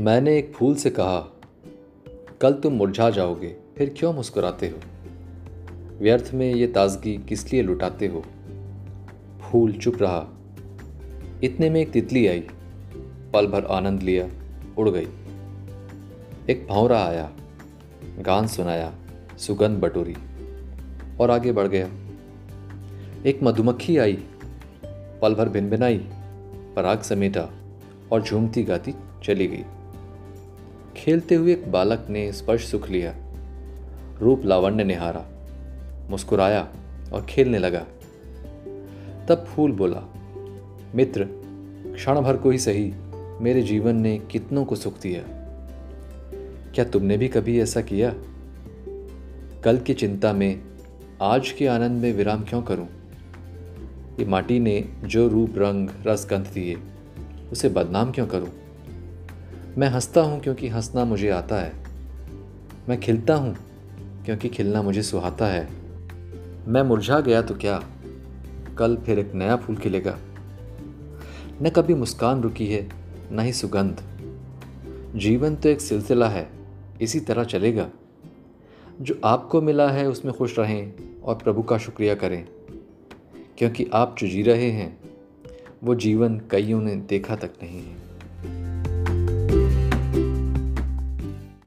मैंने एक फूल से कहा, कल तुम मुरझा जाओगे, फिर क्यों मुस्कुराते हो? व्यर्थ में ये ताजगी किस लिए लुटाते हो? फूल चुप रहा। इतने में एक तितली आई, पल भर आनंद लिया, उड़ गई। एक भौरा आया, गान सुनाया, सुगंध बटोरी, और आगे बढ़ गया। एक मधुमक्खी आई, पल भर भिनभिनाई, पराग समेटा, और झूमती गाती चली गई। खेलते हुए एक बालक ने स्पर्श सुख लिया रूप लावण्य निहारा, मुस्कुराया और खेलने लगा तब फूल बोला, मित्र, क्षण भर को ही सही, मेरे जीवन ने कितनों को सुख दिया क्या तुमने भी कभी ऐसा किया कल की चिंता में, आज के आनंद में विराम क्यों करूँ? ये माटी ने जो रूप, रंग रस गंध दिए, उसे बदनाम क्यों करूँ? मैं हंसता हूँ क्योंकि हंसना मुझे आता है। मैं खिलता हूँ क्योंकि खिलना मुझे सुहाता है। मैं मुरझा गया तो क्या? कल फिर एक नया फूल खिलेगा। न कभी मुस्कान रुकी है, न ही सुगंध। जीवन तो एक सिलसिला है, इसी तरह चलेगा। जो आपको मिला है उसमें खुश रहें और प्रभु का शुक्रिया करें। क्योंकि आप जो जी रहे हैं, वो जीवन कईयों ने देखा तक नहीं है।